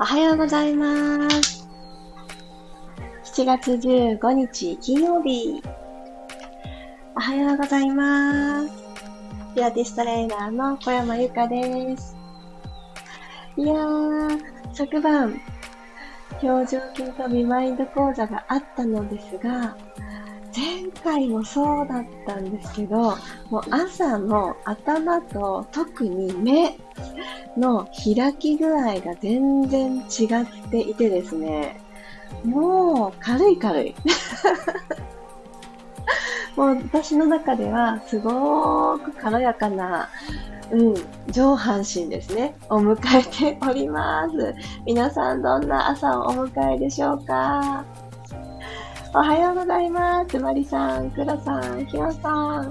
おはようございます。7月15日金曜日。おはようございます。ピラティストレーナーの小山由かです。いやー、昨晩、表情筋とビマインド講座があったのですが、前回もそうだったんですけど、もう朝の頭と特に目の開き具合が全然違っていてですね、もう軽い軽い。もう私の中ではすごく軽やかな、うん、上半身ですね、を迎えております。皆さんどんな朝をお迎えでしょうか？おはようございます。まりさん、くらさん、ひろさん。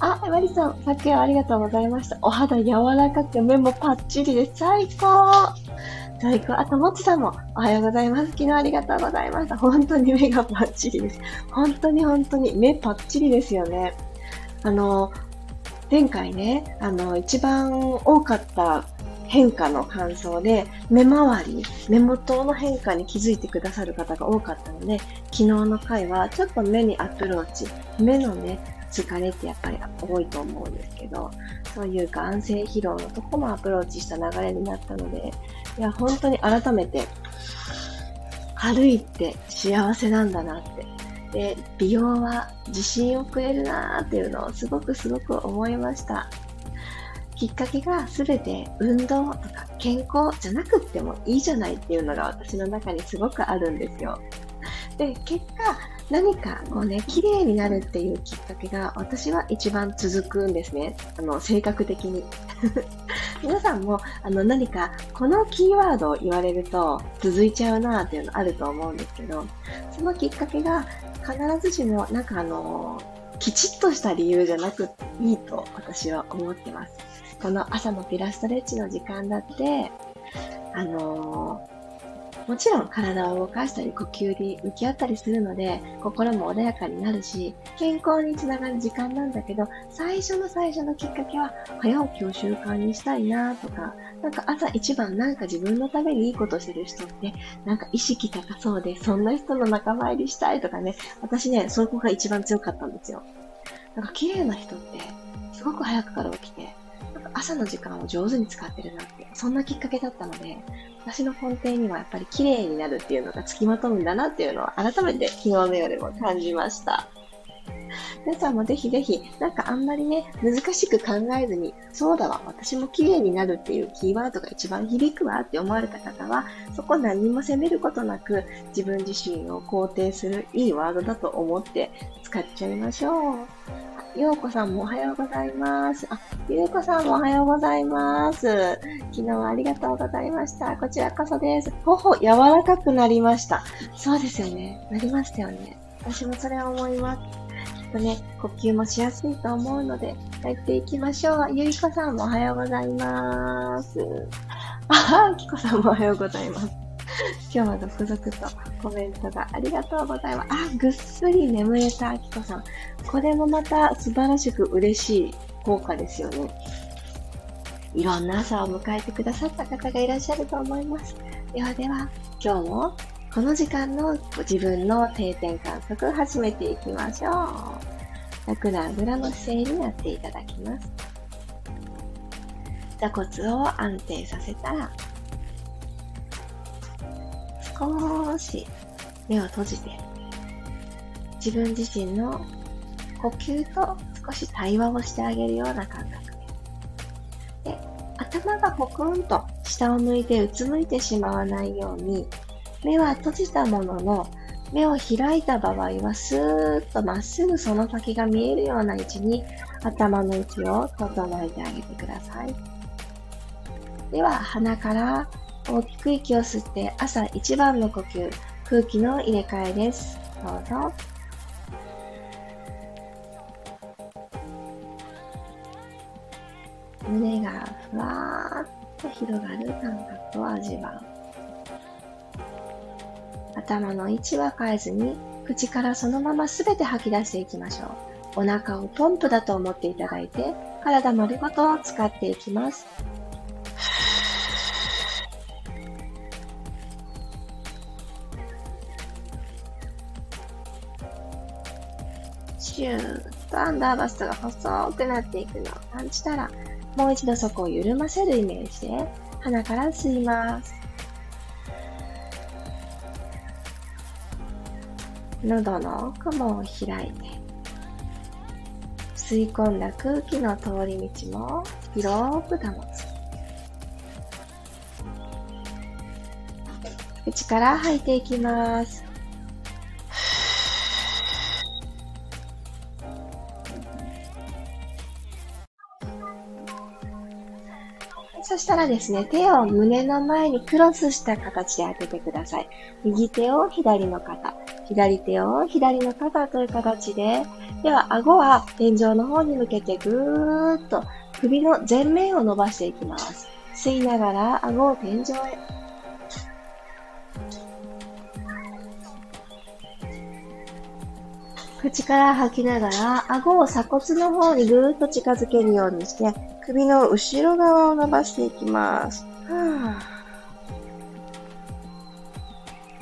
あ、まりさん、さっきはありがとうございました。お肌柔らかくて目もパッチリです。最高最高。あと、もちさんも、おはようございます。昨日ありがとうございました。本当に目がパッチリです。本当に本当に目パッチリですよね。あの、前回ね、あの、一番多かった変化の感想で、目周り、目元の変化に気づいてくださる方が多かったので、昨日の回はちょっと目にアプローチ、目のね、疲れってやっぱり多いと思うんですけど、そういう眼性疲労のとこもアプローチした流れになったので、いや、本当に改めて、軽いて幸せなんだなって。で、美容は自信をくれるなーっていうのをすごくすごく思いました。きっかけが全て運動とか健康じゃなくってもいいじゃないっていうのが私の中にすごくあるんですよ。で、結果、何かこうね、綺麗になるっていうきっかけが私は一番続くんですね。あの、性格的に。皆さんもあの何かこのキーワードを言われると続いちゃうなっていうのあると思うんですけど、そのきっかけが必ずしもなんかあの、きちっとした理由じゃなくていいと私は思ってます。この朝のピラストレッチの時間だって、あのーもちろん体を動かしたり呼吸に向き合ったりするので心も穏やかになるし健康につながる時間なんだけど最初の最初のきっかけは早起きを習慣にしたいなとかなんか朝一番なんか自分のためにいいことしてる人ってなんか意識高そうでそんな人の仲間入りしたいとかね私ねそこが一番強かったんですよ。なんか綺麗な人ってすごく早くから起きて朝の時間を上手に使ってるなって、そんなきっかけだったので、私の根底にはやっぱり綺麗になるっていうのが付きまとうんだなっていうのを改めて昨日の夜も感じました。皆さんもぜひぜひ、なんかあんまりね、難しく考えずに、そうだわ、私も綺麗になるっていうキーワードが一番響くわって思われた方は、そこ何も責めることなく、自分自身を肯定するいいワードだと思って使っちゃいましょう。ようこさんもおはようございます。あ、ゆうこさんもおはようございます。昨日はありがとうございました。こちらこそです。頬柔らかくなりました。そうですよね。なりましたよね。私もそれは思います。きっとね、呼吸もしやすいと思うので、やっていきましょう。ゆいこさんもおはようございます。あは、きこさんもおはようございます。今日は続々とコメントがありがとうございます。あ、ぐっすり眠れたあきこさん。これもまた素晴らしく嬉しい効果ですよね。いろんな朝を迎えてくださった方がいらっしゃると思います。ではでは、今日もこの時間の自分の定点観測始めていきましょう。楽なあぐらの姿勢になっていただきます。座骨を安定させたら、少し目を閉じて、自分自身の呼吸と少し対話をしてあげるような感覚で。で、頭がポクンと下を向いてうつむいてしまわないように、目は閉じたものの、目を開いた場合はスーッとまっすぐその先が見えるような位置に頭の位置を整えてあげてください。では鼻から大きく息を吸って朝一番の呼吸、空気の入れ替えです。どうぞ。胸がふわーっと広がる感覚を味わう。頭の位置は変えずに、口からそのまま全て吐き出していきましょう。お腹をポンプだと思っていただいて、体丸ごと使っていきます。シューッとアンダーバストが細くなっていくのを感じたら、もう一度そこを緩ませるイメージで鼻から吸います。喉の奥も開いて、吸い込んだ空気の通り道も広く保つ。口から吐いていきます。したらですね、手を胸の前にクロスした形で当ててください。右手を左の肩、左手を左の肩という形で、では顎は天井の方に向けてぐーっと首の前面を伸ばしていきます。吸いながら顎を天井へ。口から吐きながら、顎を鎖骨の方にぐーっと近づけるようにして、首の後ろ側を伸ばしていきます。は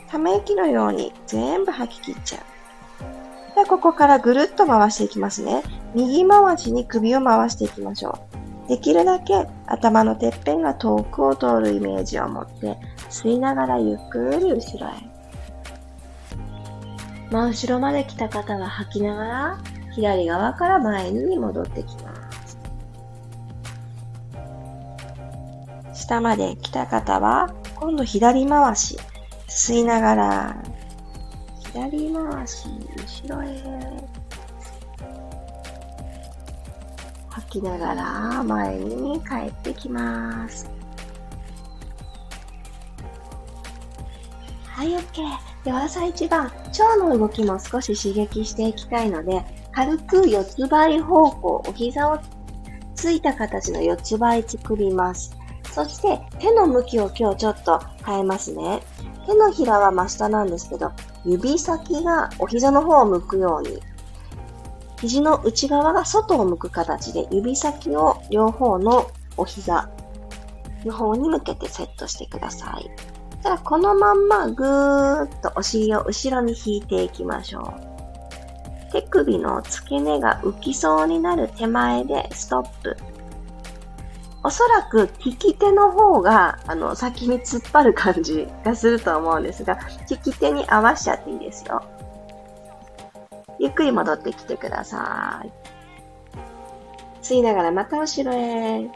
ため息のように全部吐き切っちゃう。で、ここからぐるっと回していきますね。右回しに首を回していきましょう。できるだけ頭のてっぺんが遠くを通るイメージを持って、吸いながらゆっくり後ろへ。真後ろまで来た方は吐きながら、左側から前に戻ってきます。下まで来た方は、今度左回し、吸いながら、左回し、後ろへ。吐きながら前に帰ってきます。はい、OK。では朝一番、腸の動きも少し刺激していきたいので、軽く四つ倍方向、お膝をついた形の四つ倍作ります。そして手の向きを今日ちょっと変えますね。手のひらは真下なんですけど、指先がお膝の方を向くように、肘の内側が外を向く形で指先を両方のお膝の方に向けてセットしてください。たらこのまんまぐーっとお尻を後ろに引いていきましょう。手首の付け根が浮きそうになる手前でストップ。おそらく利き手の方が、あの、先に突っ張る感じがすると思うんですが、利き手に合わしちゃっていいですよ。ゆっくり戻ってきてください。吸いながらまた後ろへ。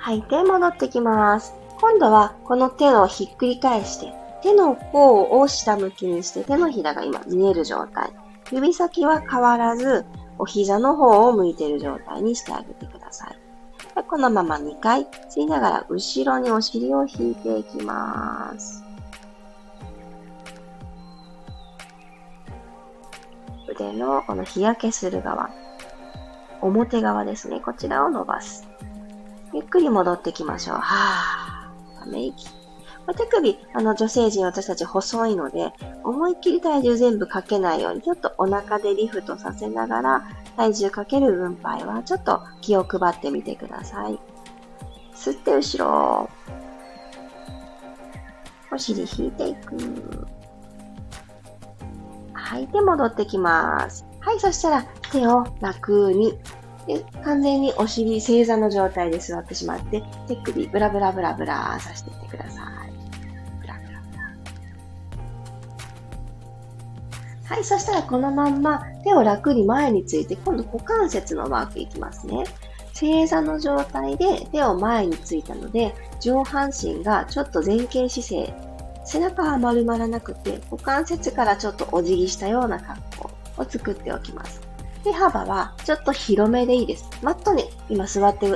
吐いて戻ってきます。今度はこの手をひっくり返して、手の甲を下向きにして手のひらが今見える状態。指先は変わらず、お膝の方を向いている状態にしてあげてください。このまま2回吸いながら後ろにお尻を引いていきます。腕のこの日焼けする側、表側ですね。こちらを伸ばす。ゆっくり戻ってきましょう。はぁ。ため息。手首、あの、女性陣私たち細いので、思いっきり体重全部かけないように、ちょっとお腹でリフトさせながら、体重かける分配は、ちょっと気を配ってみてください。吸って後ろ。お尻引いていく。吐いて戻ってきます。はい、そしたら手を楽にで完全にお尻正座の状態で座ってしまって、手首ブラブラブラブラさせていってください。はい、そしたらこのまんま手を楽に前について、今度股関節のワークいきますね。正座の状態で手を前についたので、上半身がちょっと前傾姿勢。背中は丸まらなくて、股関節からちょっとお辞儀したような格好を作っておきます。手幅はちょっと広めでいいです。マットに今座ってい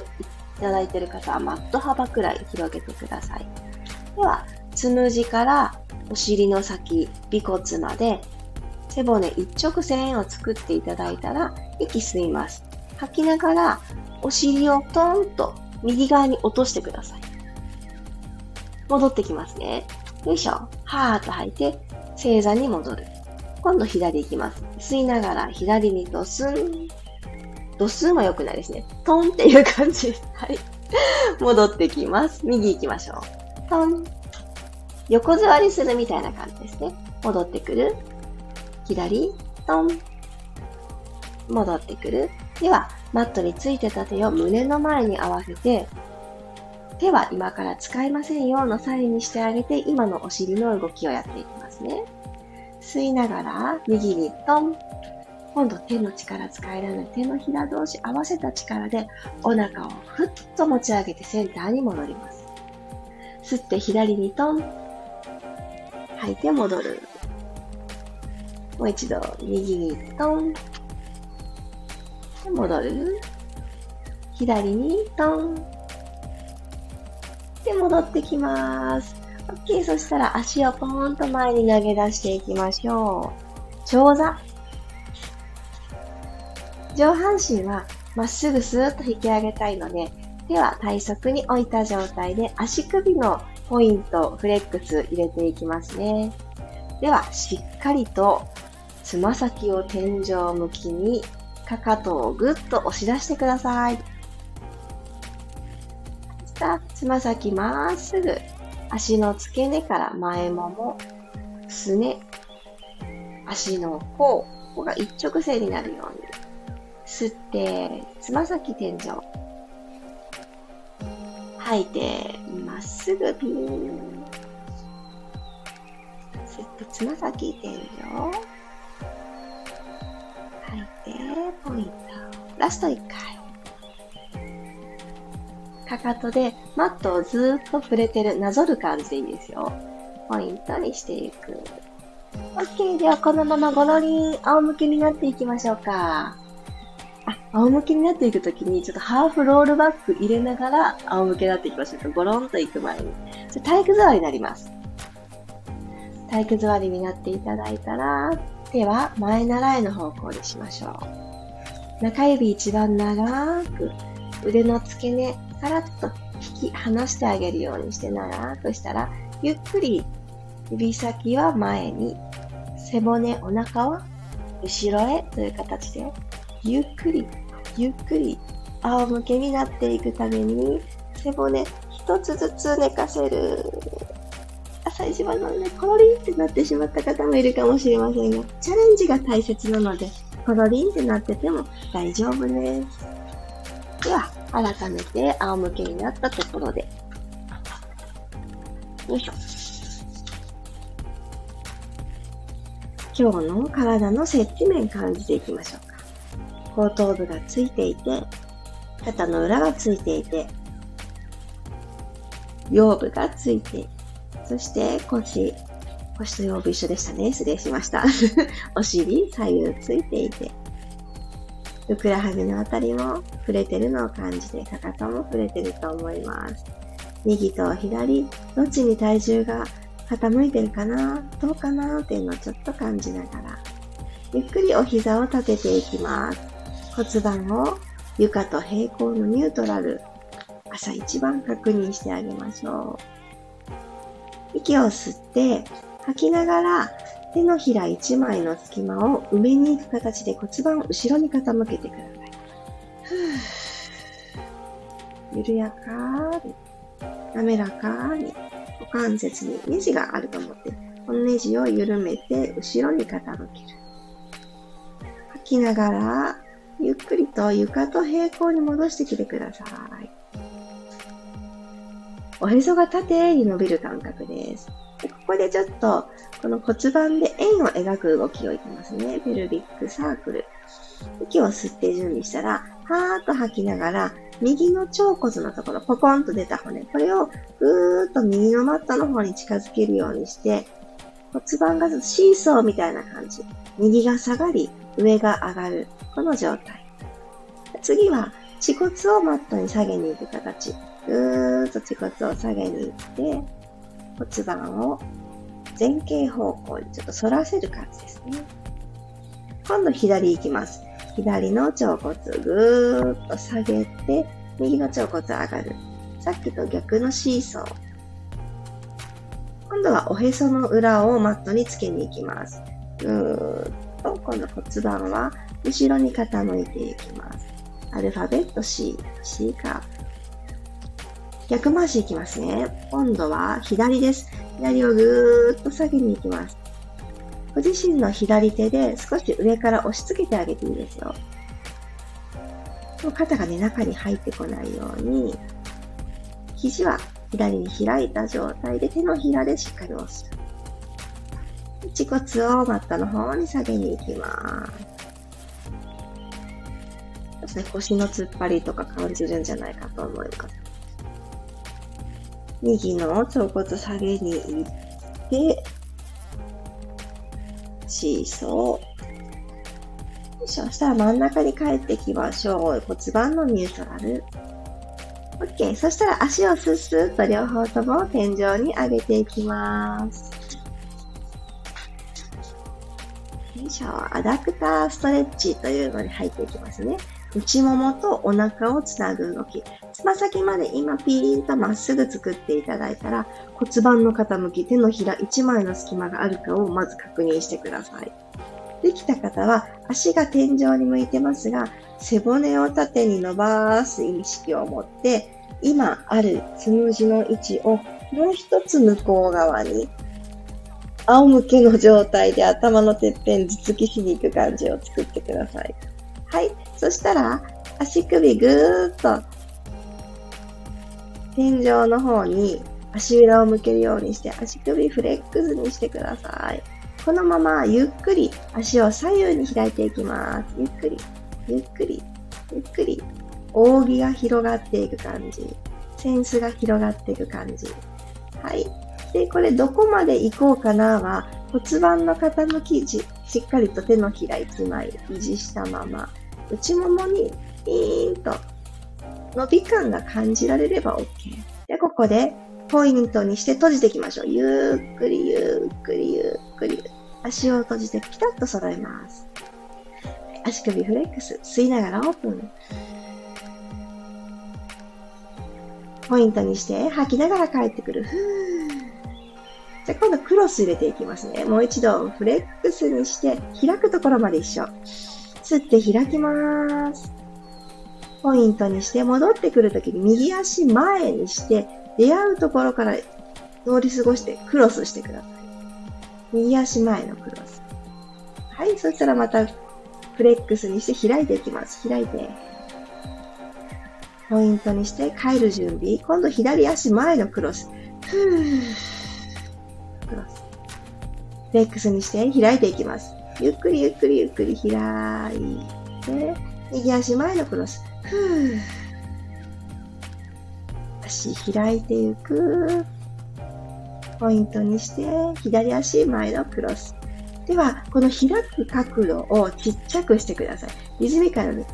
ただいている方はマット幅くらい広げてください。では、つむじからお尻の先、尾骨まで背骨一直線を作っていただいたら息吸います。吐きながらお尻をトーンと右側に落としてください。戻ってきますね。よいしょ。はーっと吐いて正座に戻る。今度左行きます。吸いながら左にドスン。ドスンは良くないですね。トンっていう感じ。はい。戻ってきます。右行きましょう。トン。横座りするみたいな感じですね。戻ってくる。左、トン。戻ってくる。では、マットについてた手を胸の前に合わせて、手は今から使いませんよのサインにしてあげて、今のお尻の動きをやっていきますね。吸いながら、右にトン。今度手の力使えらない手のひら同士合わせた力でお腹をふっと持ち上げてセンターに戻ります。吸って左にトン。吐いて戻る。もう一度右にトン。で戻る。左にトン。で戻ってきます。OK。そしたら足をポーンと前に投げ出していきましょう。長座。上半身はまっすぐスーッと引き上げたいので、手は体側に置いた状態で足首のポイント、フレックス入れていきますね。では、しっかりとつま先を天井向きにかかとをぐっと押し出してください。したつま先まっすぐ足の付け根から前もも、すね、足の甲、ここが一直線になるように吸って、つま先天井。吐いて、まっすぐピーン。吸ってつま先天井。ポイント。ラスト1回。かかとでマットをずっと触れてる、なぞる感じでいいですよ。ポイントにしていく。OK。では、このままゴロリン、仰向けになっていきましょうか。あ、仰向けになっていくときに、ちょっとハーフロールバック入れながら、仰向けになっていきましょうか。ゴロンと行く前に。体育座りになります。体育座りになっていただいたら、手は前習いの方向にしましょう。中指一番長く、腕の付け根、カラッと引き離してあげるようにして長くしたら、ゆっくり指先は前に、背骨、お腹は後ろへという形でゆっくり、ゆっくり仰向けになっていくために、背骨一つずつ寝かせる。朝一番のね、コロリンってなってしまった方もいるかもしれませんが、チャレンジが大切なので、コロリンってなってても大丈夫です。では、改めて仰向けになったところで、よいしょ。今日の体の接地面感じていきましょうか。後頭部がついていて、肩の裏がついていて、腰部がついて、そして腰、腰と腰部一緒でしたね。失礼しました。お尻、左右ついていて、ふくらはぎのあたりも触れてるのを感じて、かかとも触れてると思います。右と左、どっちに体重が傾いてるかなどうかなっていうのをちょっと感じながら、ゆっくりお膝を立てていきます。骨盤を床と平行のニュートラル、朝一番確認してあげましょう。息を吸って、吐きながら手のひら一枚の隙間を埋めに行く形で骨盤を後ろに傾けてください。緩やかに、滑らかに、股関節にネジがあると思って、このネジを緩めて後ろに傾ける。吐きながらゆっくりと床と平行に戻してきてください。おへそが縦に伸びる感覚です。でここでちょっと、この骨盤で円を描く動きをいきますね。ペルビックサークル。息を吸って準備したら、はーっと吐きながら、右の腸骨のところ、ポコンと出た骨、これをぐーっと右のマットの方に近づけるようにして、骨盤がシーソーみたいな感じ。右が下がり、上が上がる。この状態。次は、恥骨をマットに下げに行く形。ぐーっと恥骨を下げに行って、骨盤を前傾方向にちょっと反らせる感じですね。今度左行きます。左の腸骨ぐーっと下げて、右の腸骨上がる。さっきと逆のシーソー。今度はおへその裏をマットにつけに行きます。ぐーっと、今度骨盤は後ろに傾いていきます。アルファベット C、C カー逆回しいきますね。今度は左です。左をぐーっと下げに行きます。ご自身の左手で少し上から押し付けてあげていいですよ。肩がね、中に入ってこないように、肘は左に開いた状態で手のひらでしっかり押す。恥骨をマットの方に下げに行きます。腰の突っ張りとか感じるんじゃないかと思います。右の腸骨下げに行って、シーソー。そしたら真ん中に帰ってきましょう。骨盤のニュートラル。OK。そしたら足をスッスッと両方とも天井に上げていきます。よいしょ。アダプターストレッチというのに入っていきますね。内ももとお腹をつなぐ動き。つま先まで今ピーンとまっすぐ作っていただいたら骨盤の傾き、手のひら1枚の隙間があるかをまず確認してください。できた方は足が天井に向いてますが、背骨を縦に伸ばす意識を持って、今あるつむじの位置をもう一つ向こう側に、仰向けの状態で頭のてっぺん頭突きしに行く感じを作ってください。はい。そしたら、足首ぐーっと天井の方に足裏を向けるようにして足首フレックスにしてください。このままゆっくり足を左右に開いていきます。ゆっくり、ゆっくり、ゆっくり。扇が広がっていく感じ。センスが広がっていく感じ。はい。で、これどこまで行こうかなは骨盤の傾きしっかりと手のひら1枚維持したまま内ももにピーンと伸び感が感じられれば OK。で、ここでポイントにして閉じていきましょう。ゆっくりゆっくりゆっくり。足を閉じてピタッと揃えます。足首フレックス。吸いながらオープン。ポイントにして吐きながら帰ってくる。ふーじゃあ今度クロス入れていきますね。もう一度フレックスにして開くところまで一緒。吸って開きます。ポイントにして戻ってくるときに右足前にして出会うところから通り過ごしてクロスしてください。右足前のクロス。はい、そしたらまたフレックスにして開いていきます。開いて。ポイントにして帰る準備。今度左足前のクロス。ふー。クロス。フレックスにして開いていきます。ゆっくりゆっくりゆっくり開いて、右足前のクロス。ふー足開いていく。ポイントにして、左足前のクロス。では、この開く角度をちっちゃくしてください。リズミカルに。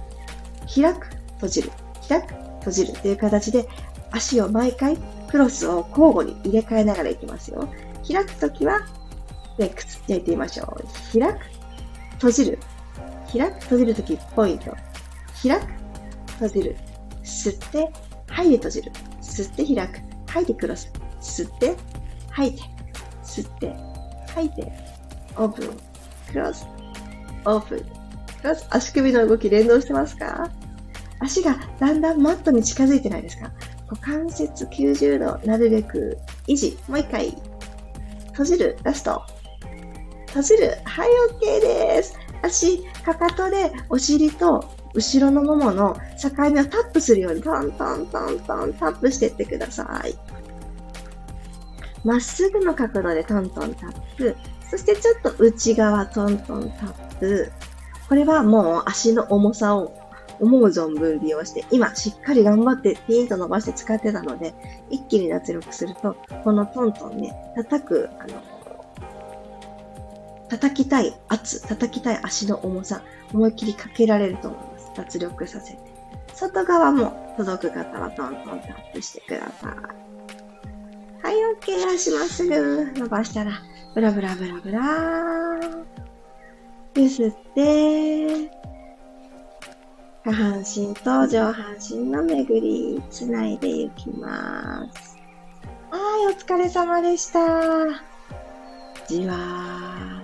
開く、閉じる。開く、閉じるという形で、足を毎回クロスを交互に入れ替えながらいきますよ。開くときはで、くっつけてみましょう。開く、閉じる。開く、閉じるとき、ポイント。開く、閉じる。吸って、吐いて閉じる。吸って開く。吐いてクロス。吸って、吐いて。吸って、吐いて。オープン。クロス。オープン。クロス。足首の動き連動してますか？足がだんだんマットに近づいてないですか？股関節90度なるべく維持。もう一回。閉じる。ラスト。閉じる。はい、OK です。足、かかとでお尻と後ろのももの境目をタップするようにトントントントンタップしていってください。まっすぐの角度でトントンタップ。そしてちょっと内側トントンタップ。これはもう足の重さを思う存分利用して、今しっかり頑張ってピーンと伸ばして使ってたので、一気に脱力すると、このトントンね、叩く、あの、叩きたい圧、叩きたい足の重さ、思いっきりかけられると思います。脱力させて。外側も届く方はトントンタップしてください。はい、OK。足まっすぐ伸ばしたら、ブラブラブラブラ。ゆすって、下半身と上半身の巡り、つないでいきます。はい、お疲れ様でした。じわー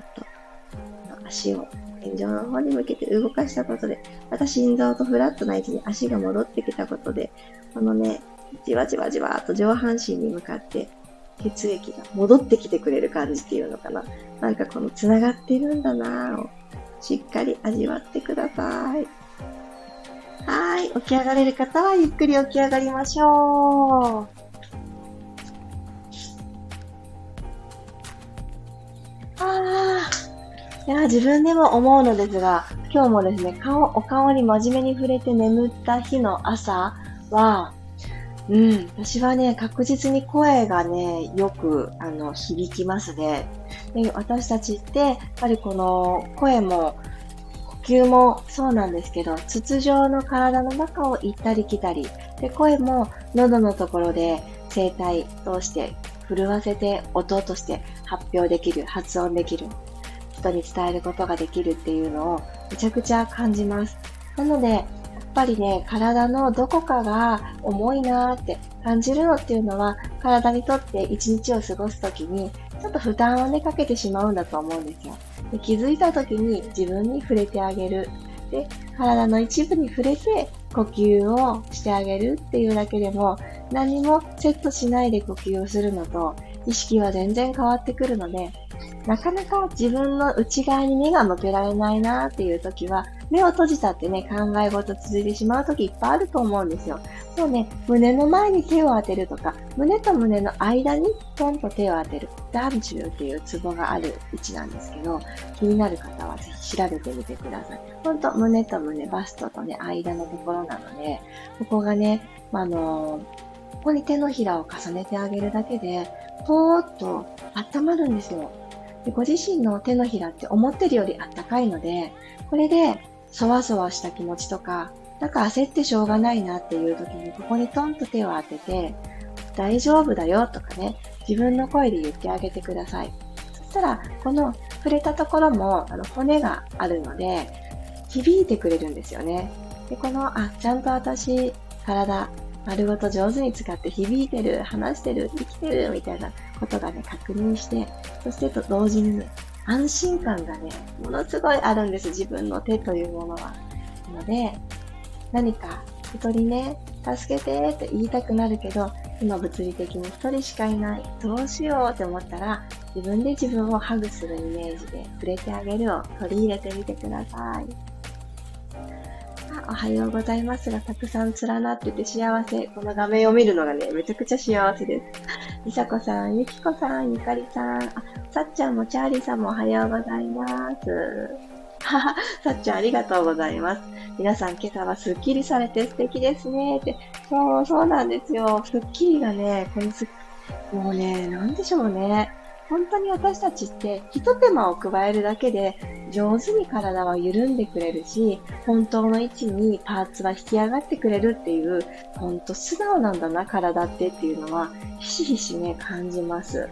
足を天井の方に向けて動かしたことで、また心臓とフラットな位置に足が戻ってきたことで、このね、じわじわじわっと上半身に向かって血液が戻ってきてくれる感じっていうのかな。なんかこの繋がってるんだなぁをしっかり味わってください。はい。起き上がれる方はゆっくり起き上がりましょう。ああ。いや、自分でも思うのですが、今日もですね、顔、お顔に真面目に触れて眠った日の朝は、うん、私はね、確実に声がね、よく、あの、響きますね。で私たちって、やっぱりこの声も、呼吸もそうなんですけど、筒状の体の中を行ったり来たり、で、声も喉のところで声帯通して震わせて音として発表できる、発音できる、人に伝えることができるっていうのをめちゃくちゃ感じます。なので、やっぱりね、体のどこかが重いなーって感じるのっていうのは、体にとって一日を過ごすときに、ちょっと負担をね、かけてしまうんだと思うんですよ。で気づいたときに自分に触れてあげる。で、体の一部に触れて呼吸をしてあげるっていうだけでも、何もセットしないで呼吸をするのと、意識は全然変わってくるので、なかなか自分の内側に目が向けられないなっていう時は、目を閉じたってね、考え事続いてしまう時いっぱいあると思うんですよ。そうね、胸の前に手を当てるとか、胸と胸の間にポンと手を当てる。ダンチューっていうツボがある位置なんですけど、気になる方はぜひ調べてみてください。ほんと、胸と胸、バストとね、間のところなので、ここがね、あのこここに手のひらを重ねてあげるだけで、ぽーっと温まるんですよ。でご自身の手のひらって思ってるよりあったかいので、これでそわそわした気持ちとか、なんか焦ってしょうがないなっていう時にここにトンと手を当てて、大丈夫だよとかね、自分の声で言ってあげてください。そしたら、この触れたところもあの骨があるので、響いてくれるんですよね。で、この、あ、ちゃんと私、体、丸ごと上手に使って響いてる、話してる、生きてる、みたいなことがね、確認して、そしてと同時にね、安心感がね、ものすごいあるんです、自分の手というものは。なので、何か人ね、助けてって言いたくなるけど、今物理的に一人しかいない。どうしようって思ったら、自分で自分をハグするイメージで触れてあげるを取り入れてみてください。おはようございますがたくさん連なってて幸せ。この画面を見るのがね、めちゃくちゃ幸せです。りさこさん、ゆきこさん、ゆかりさん、あ、さっちゃんもチャーリーさんもおはようございます。はは、さっちゃんありがとうございます。皆さん今朝はスッキリされて素敵ですねって。そう、そうなんですよ。スッキリがね、このすもうね、なんでしょうね。本当に私たちって一手間を加えるだけで上手に体は緩んでくれるし、本当の位置にパーツは引き上がってくれるっていう、本当素直なんだな、体ってっていうのは、ひしひしね、感じます。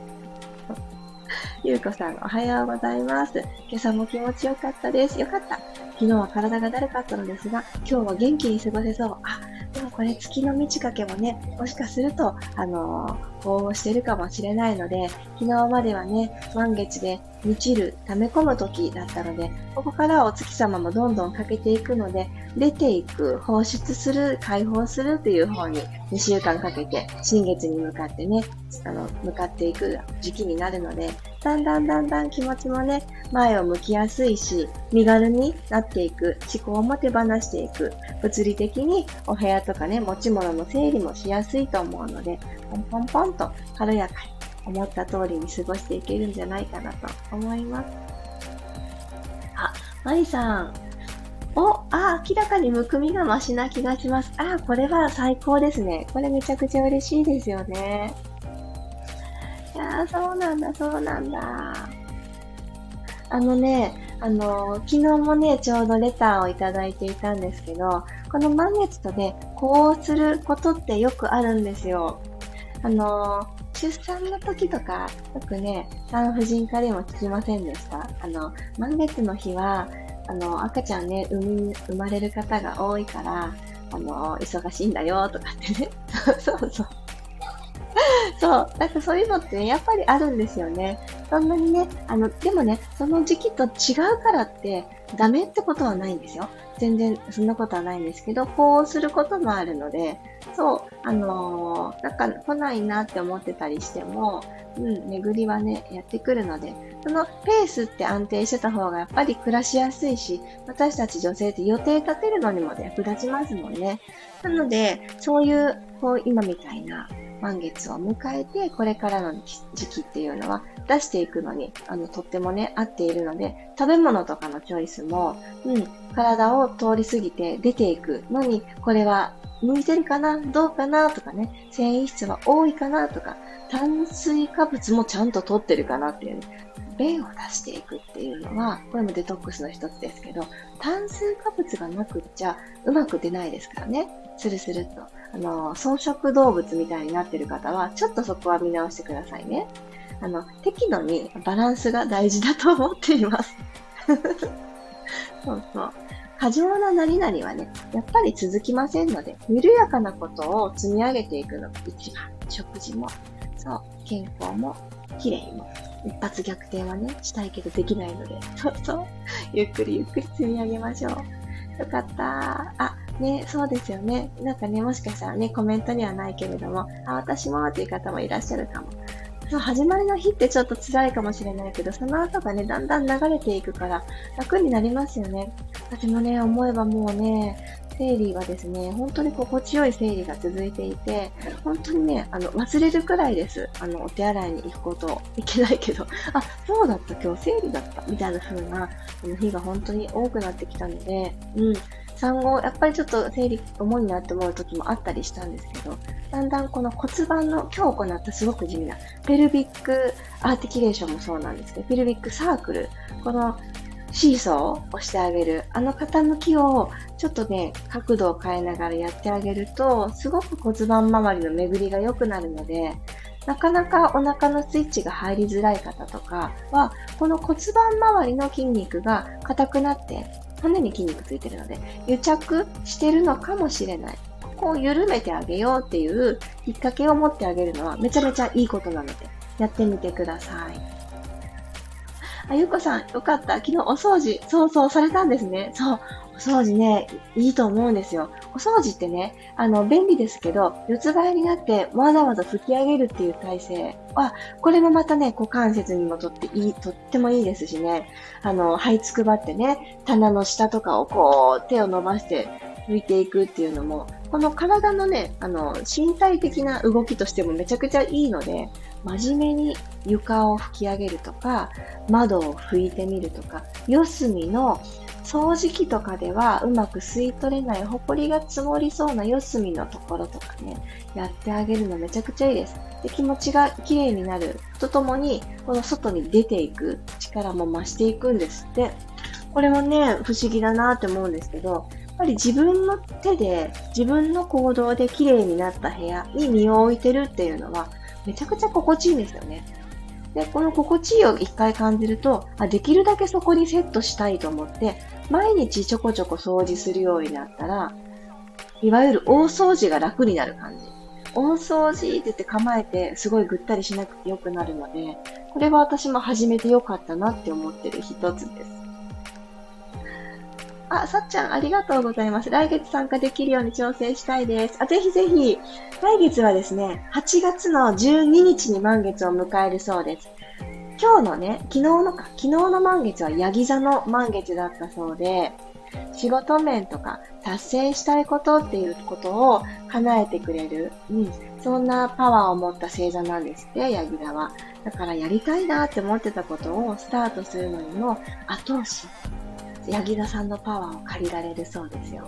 ゆうこさん、おはようございます。今朝も気持ちよかったです。よかった。昨日は体がだるかったのですが、今日は元気に過ごせそう。あ、でもこれ月の満ち欠けもね、もしかすると、あのー、応募してるかもしれないので、昨日まではね、満月で満ちる、溜め込む時だったので、ここからはお月様もどんどんかけていくので、出ていく、放出する、解放するっていう方に2週間かけて、新月に向かってね、あの、向かっていく時期になるので、だんだんだんだん気持ちもね、前を向きやすいし、身軽になっていく、思考も手放していく、物理的にお部屋とかね、持ち物の整理もしやすいと思うので、ポンポンポンと軽やかに思った通りに過ごしていけるんじゃないかなと思います。あ、マリさん。お、あ、明らかにむくみがマシな気がします。あ、これは最高ですね。これめちゃくちゃ嬉しいですよね。いやー、そうなんだ、そうなんだ。あのね、あの、昨日もね、ちょうどレターをいただいていたんですけど、この満月とね、こうすることってよくあるんですよ。あの、出産の時とか、よくね、産婦人科でも聞きませんでしたあの、満月の日は、あの、赤ちゃんね、産み、生まれる方が多いから、あの、忙しいんだよ、とかってね。そ うそうそう。そう。なんかそういうのってね、やっぱりあるんですよね。そんなにね、あの、でもね、その時期と違うからってダメってことはないんですよ。全然そんなことはないんですけど、こうすることもあるので、そう、あのー、なんか来ないなって思ってたりしても、うん、巡りはね、やってくるので、そのペースって安定してた方がやっぱり暮らしやすいし、私たち女性って予定立てるのにも役立ちますもんね。なので、そういう、こう、今みたいな満月を迎えて、これからの時期っていうのは出していくのに、あの、とってもね、合っているので、食べ物とかのチョイスも、うん、体を通り過ぎて出ていくのに、これは向いてるかなどうかなとかね、繊維質は多いかなとか、炭水化物もちゃんと取ってるかなっていう、ね、便を出していくっていうのは、これもデトックスの一つですけど、炭水化物がなくっちゃうまく出ないですからね。スルスルっと。あの、草食動物みたいになってる方は、ちょっとそこは見直してくださいね。あの、適度にバランスが大事だと思っています。そうそう。過剰な何々はね、やっぱり続きませんので、緩やかなことを積み上げていくのが一番。食事も、そう、健康も、綺麗も。一発逆転はね、したいけどできないので、そうそう、ゆっくりゆっくり積み上げましょう。よかった。あ、ね、そうですよね。なんかね、もしかしたらね、コメントにはないけれども、あ、私もっていう方もいらっしゃるかも。そう、始まりの日ってちょっと辛いかもしれないけど、その後がね、だんだん流れていくから楽になりますよね。私もね、思えばもうね、生理はですね、本当に心地よい生理が続いていて、本当にね、あの、忘れるくらいです。あの、お手洗いに行くこといけないけど、あ、そうだった、今日生理だった、みたいな風な、あの日が本当に多くなってきたので、うん。産後、やっぱりちょっと生理重いなって思う時もあったりしたんですけど、だんだんこの骨盤の、今日行ったすごく地味な、ペルビックアーティキュレーションもそうなんですけど、ペルビックサークル、このシーソーをしてあげる、あの傾きをちょっとね、角度を変えながらやってあげると、すごく骨盤周りの巡りが良くなるので、なかなかお腹のスイッチが入りづらい方とかは、この骨盤周りの筋肉が硬くなって、骨に筋肉ついてるので、癒着してるのかもしれない。ここを緩めてあげようっていうきっかけを持ってあげるのはめちゃめちゃいいことなので、やってみてください。あ、ゆうこさん、よかった。昨日お掃除、そうそう、されたんですね。そう。お掃除ね、いいと思うんですよ。お掃除ってね、あの、便利ですけど、四つ倍になってわざわざ拭き上げるっていう体勢は、これもまたね、股関節にもとっていい、とってもいいですしね、あの、這いつくばってね、棚の下とかをこう、手を伸ばして拭いていくっていうのも、この体のね、あの、身体的な動きとしてもめちゃくちゃいいので、真面目に床を拭き上げるとか、窓を拭いてみるとか、四隅の掃除機とかではうまく吸い取れない、ホコリが積もりそうな四隅のところとかね、やってあげるのめちゃくちゃいいです。で気持ちが綺麗になるとともに、この外に出ていく力も増していくんですって。これもね、不思議だなって思うんですけど、やっぱり自分の手で、自分の行動で綺麗になった部屋に身を置いてるっていうのは、めちゃくちゃ心地いいんですよね。で、この心地いいを一回感じると、あできるだけそこにセットしたいと思って、毎日ちょこちょこ掃除するようになったら、いわゆる大掃除が楽になる感じ。大掃除って言って構えて、すごいぐったりしなくてよくなるので、これは私も始めてよかったなって思ってる一つです。あ、さっちゃん、ありがとうございます。来月参加できるように調整したいです。あ、ぜひぜひ、来月はですね、8月の12日に満月を迎えるそうです。今日のね、昨日のか、昨日の満月はヤギ座の満月だったそうで、仕事面とか達成したいことっていうことを叶えてくれる、うん、そんなパワーを持った星座なんですって、ヤギ座は。だからやりたいなって思ってたことをスタートするのにも後押しヤギ座さんのパワーを借りられるそうですよ。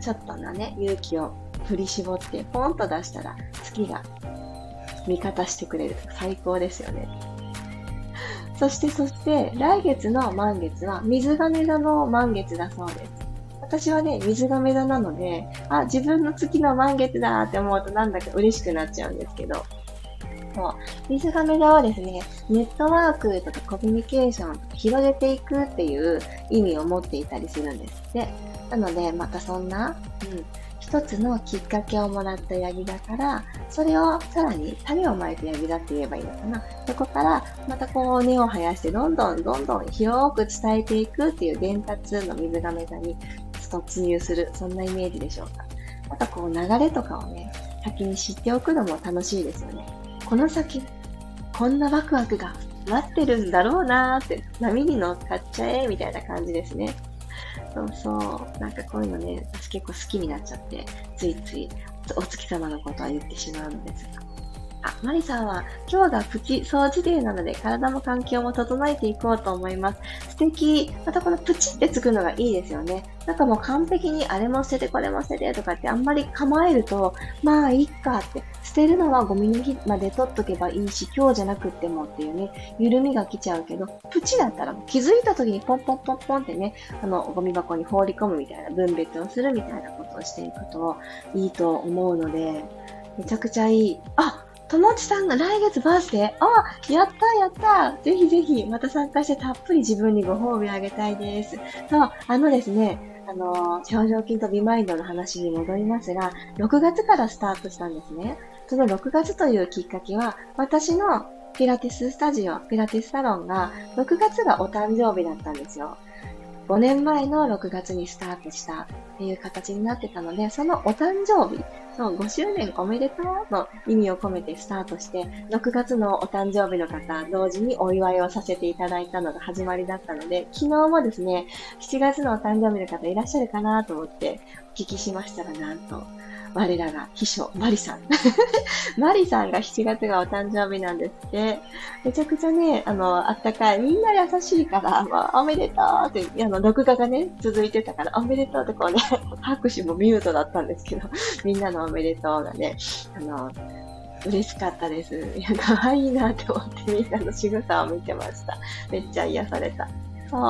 ちょっとなね、勇気を振り絞ってポンと出したら月が味方してくれる。最高ですよね。そしてそして来月の満月は水亀座の満月だそうです。私はね、水亀座なので、あ、自分の月の満月だって思うとなんだか嬉しくなっちゃうんですけど、そう。水亀座はですね、ネットワークとかコミュニケーションとか広げていくっていう意味を持っていたりするんですって。なので、またそんな、うん、一つのきっかけをもらったヤギだから、それをさらに種をまいたヤギだって言えばいいのかな。そこからまたこう根を生やしてどんどんどんどん広く伝えていくっていう伝達の水亀座に突入する、そんなイメージでしょうか。またこう流れとかをね、先に知っておくのも楽しいですよね。この先、こんなワクワクが待ってるんだろうなーって、波に乗っかっちゃえ、みたいな感じですね。そうそう。なんかこういうのね、私結構好きになっちゃって、ついついお月様のことは言ってしまうんですが。あ、マリさんは、今日がプチ掃除デーなので、体も環境も整えていこうと思います。素敵。またこのプチってつくのがいいですよね。なんかもう完璧にあれも捨ててこれも捨ててとかってあんまり構えると、まあいいかって、捨てるのはゴミの日まで取っとけばいいし、今日じゃなくってもっていうね、緩みが来ちゃうけど、プチだったら気づいた時にポンポンポンポンってね、あの、ゴミ箱に放り込むみたいな分別をするみたいなことをしていくといいと思うので、めちゃくちゃいい。あともちさんが来月バースデーあ、やったやったぜひぜひ、また参加してたっぷり自分にご褒美あげたいです。そう、あのですね、あの、表情筋とビマインドの話に戻りますが、6月からスタートしたんですね。その6月というきっかけは、私のピラティススタジオ、ピラティスサロンが、6月がお誕生日だったんですよ。5年前の6月にスタートしたっていう形になってたので、そのお誕生日、そう、5周年おめでとうの意味を込めてスタートして、6月のお誕生日の方、同時にお祝いをさせていただいたのが始まりだったので、昨日もですね、7月のお誕生日の方いらっしゃるかなと思ってお聞きしましたら、なんと、我らが秘書、マリさん。マリさんが7月がお誕生日なんですって。めちゃくちゃね、あの、あったかい。みんな優しいから、まあ、おめでとうって、あの、録画がね、続いてたから、おめでとうってこうね、拍手もミュートだったんですけど、みんなのおめでとうがね、あの、嬉しかったです。いや、可愛いなって思ってみんなの仕草を見てました。めっちゃ癒された。そう。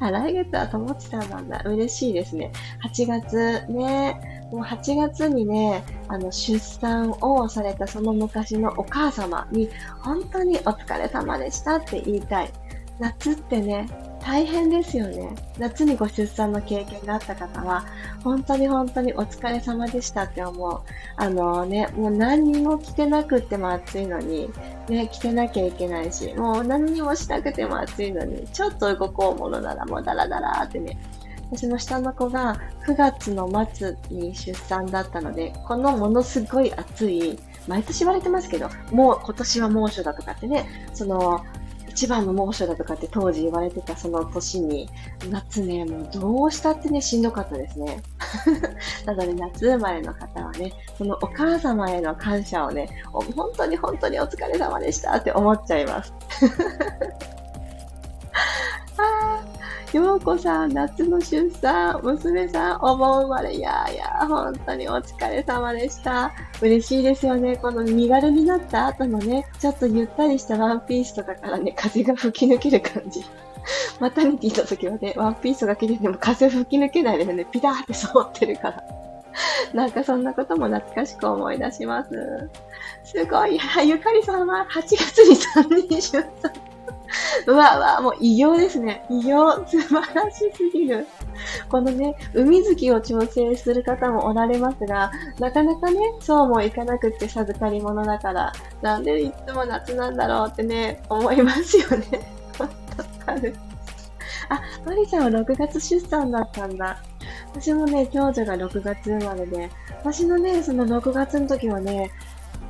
あ、来月はともちさんなんだ。嬉しいですね。8月ね。もう8月にね、あの、出産をされたその昔のお母様に、本当にお疲れ様でしたって言いたい。夏ってね、大変ですよね。夏にご出産の経験があった方は、本当に本当にお疲れ様でしたって思う。あのね、もう何にも着てなくても暑いのに、ね、着てなきゃいけないし、もう何にもしなくても暑いのに、ちょっと動こうものならもうダラダラってね、私の下の子が9月の末に出産だったので、このものすごい暑い、毎年言われてますけど、もう今年は猛暑だとかってね、その、一番の猛暑だとかって当時言われてたその年に、夏ね、もうどうしたってね、しんどかったですね。なので夏生まれの方はね、そのお母様への感謝をね、本当に本当にお疲れ様でしたって思っちゃいます。あようこさん、夏の出産、娘さん、お盆生まれ、いやいや、本当にお疲れ様でした。嬉しいですよね。この身軽になった後のね、ちょっとゆったりしたワンピースとかからね、風が吹き抜ける感じ。マタニティの時はね、ワンピースが着てても風吹き抜けないですね。ピターって触ってるから。なんかそんなことも懐かしく思い出します。すごい。ゆかりさんは8月に3人出産。うわうわ、もう異形ですね。異形、素晴らしすぎる。このね、海月を調整する方もおられますが、なかなかね、そうもいかなくって授かり物だから、なんでいつも夏なんだろうってね、思いますよね。わかる。あ、マリちゃんは6月出産だったんだ。私もね、長女が6月生まれで、私のね、その6月の時はね、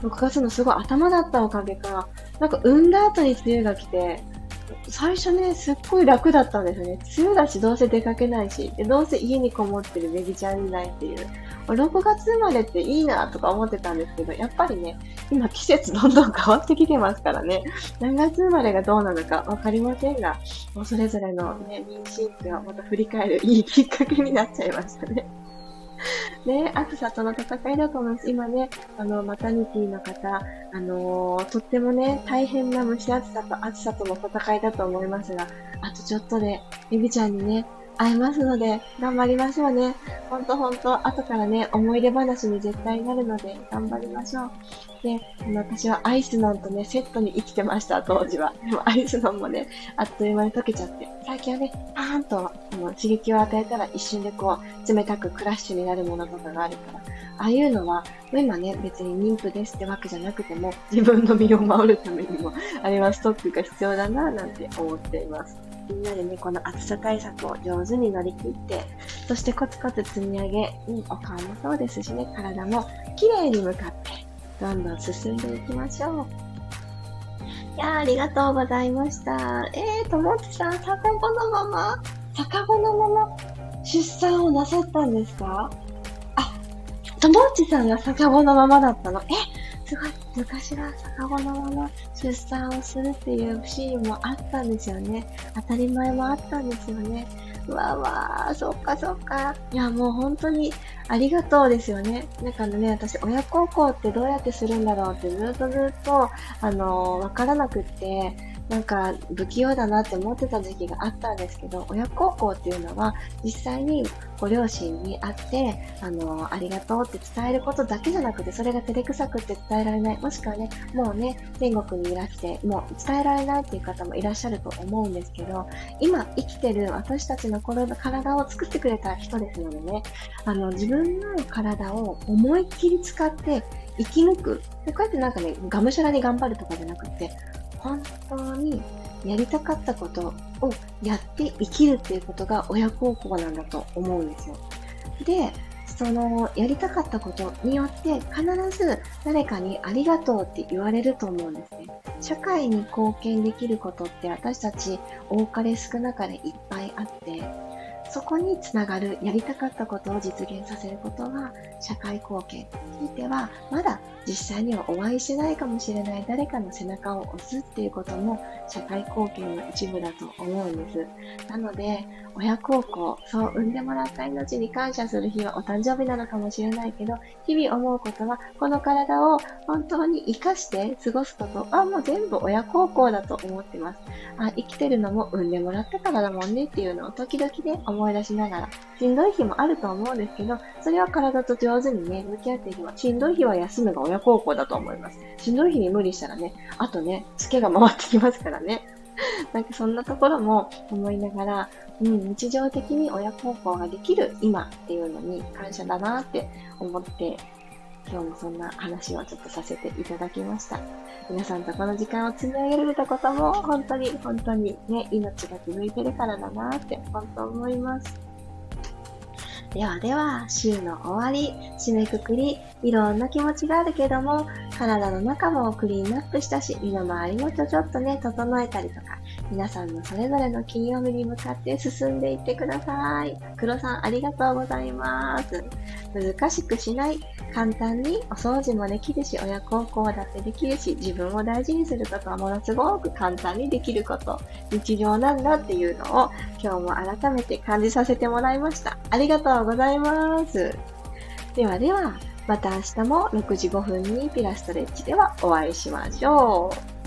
6月のすごい頭だったおかげか、なんか産んだ後に梅雨が来て、最初ね、すっごい楽だったんですよね。梅雨だし、どうせ出かけないし、でどうせ家にこもってるベビちゃんいないっていう。6月生まれっていいなとか思ってたんですけど、やっぱりね、今季節どんどん変わってきてますからね、何月生まれがどうなのかわかりませんが、もうそれぞれのね、妊娠期をまた振り返るいいきっかけになっちゃいましたね。ね、暑さとの戦いだと思います。今ね、あの、マタニティの方、あのー、とってもね、大変な蒸し暑さと暑さとの戦いだと思いますが、あとちょっとで、エビちゃんにね、会えますので、頑張りましょうね。ほんとほんと、後からね、思い出話に絶対になるので、頑張りましょう。で、あの、私はアイスノンとね、セットに生きてました、当時は。でもアイスノンもね、あっという間に溶けちゃって、最近はね、パーンと、あの、刺激を与えたら一瞬でこう、冷たくクラッシュになるものとかがあるから、ああいうのは、今ね、別に妊婦ですってわけじゃなくても、自分の身を守るためにも、あれはストックが必要だな、なんて思っています。みんなでね、この暑さ対策を上手に乗り切って、そしてコツコツ積み上げ、うん、お顔もそうですしね、体も綺麗に向かって、どんどん進んでいきましょう。いやありがとうございました。えー、ともちさん、逆子のまま逆子のまま出産をなさったんですか？あ、ともちさんが逆子のままだったのえすごい、昔は逆子のまま出産をするっていうシーンもあったんですよね。当たり前もあったんですよね。うわわー、そっかそっか。いや、もう本当にありがとうですよね。なんかね、私、親孝行ってどうやってするんだろうってずっとずっと、あのー、わからなくって、なんか不器用だなって思ってた時期があったんですけど、親孝行っていうのは実際にご両親に会って、あの、ありがとうって伝えることだけじゃなくて、それが照れくさくって伝えられない、もしくはね、もうね、天国にいらして、もう伝えられないっていう方もいらっしゃると思うんですけど、今生きてる私たちの体を作ってくれた人ですのでね、あの、自分の体を思いっきり使って生き抜く。こうやってなんかね、がむしゃらに頑張るとかじゃなくて、本当にやりたかったことをやって生きるっていうことが親孝行なんだと思うんですよ。で、そのやりたかったことによって必ず誰かにありがとうって言われると思うんですね。社会に貢献できることって私たち多かれ少なかれいっぱいあって、そこにつながるやりたかったことを実現させることは社会貢献。ひいてはまだ実際にはお会いしないかもしれない誰かの背中を押すっていうことも社会貢献の一部だと思うんです。なので、親孝行、そう産んでもらった命に感謝する日はお誕生日なのかもしれないけど、日々思うことは、この体を本当に活かして過ごすことはもう全部親孝行だと思ってます。あ、生きてるのも産んでもらったからだもんねっていうのを時々ね、思思い出しながら、しんどい日もあると思うんですけど、それは体と上手にね、向き合っていけば。しんどい日は休むが親孝行だと思います。しんどい日に無理したらね、あとね、ツケが回ってきますからね。なんかそんなところも思いながら、うん、日常的に親孝行ができる今っていうのに感謝だなって思って、今日もそんな話をちょっとさせていただきました。皆さんとこの時間を積み上げられたことも、本当に本当にね、命が続いてるからだなって本当思います。ではでは、週の終わり、締めくくり、いろんな気持ちがあるけども、体の中もクリーンアップしたし、身の回りもちょちょっとね、整えたりとか、皆さんのそれぞれの金曜日に向かって進んでいってください。黒さん、ありがとうございます。難しくしない。簡単にお掃除もできるし、親孝行だってできるし、自分を大事にすることはものすごく簡単にできること、日常なんだっていうのを今日も改めて感じさせてもらいました。ありがとうございます。ではでは、また明日も6時5分にピラストレッチではお会いしましょう。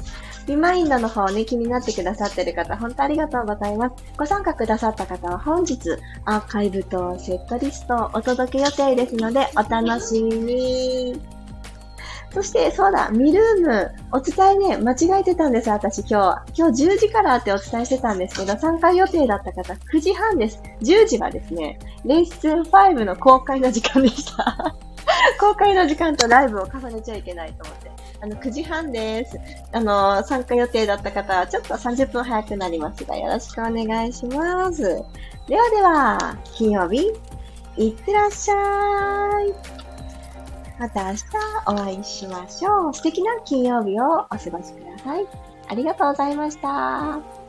リマインドの方ね、気になってくださってる方、本当ありがとうございます。ご参加くださった方は本日、アーカイブとセットリストをお届け予定ですので、お楽しみに。そして、そうだ、ミルーム、お伝えね、間違えてたんです、私今日。今日10時からってお伝えしてたんですけど、参加予定だった方、9時半です。10時はですね、レッスン5の公開の時間でした。公開の時間とライブを重ねちゃいけないと思って。あの、9時半です。あの、参加予定だった方は、ちょっと30分早くなりますが、よろしくお願いします。ではでは、金曜日、いってらっしゃい。また明日お会いしましょう。素敵な金曜日をお過ごしください。ありがとうございました。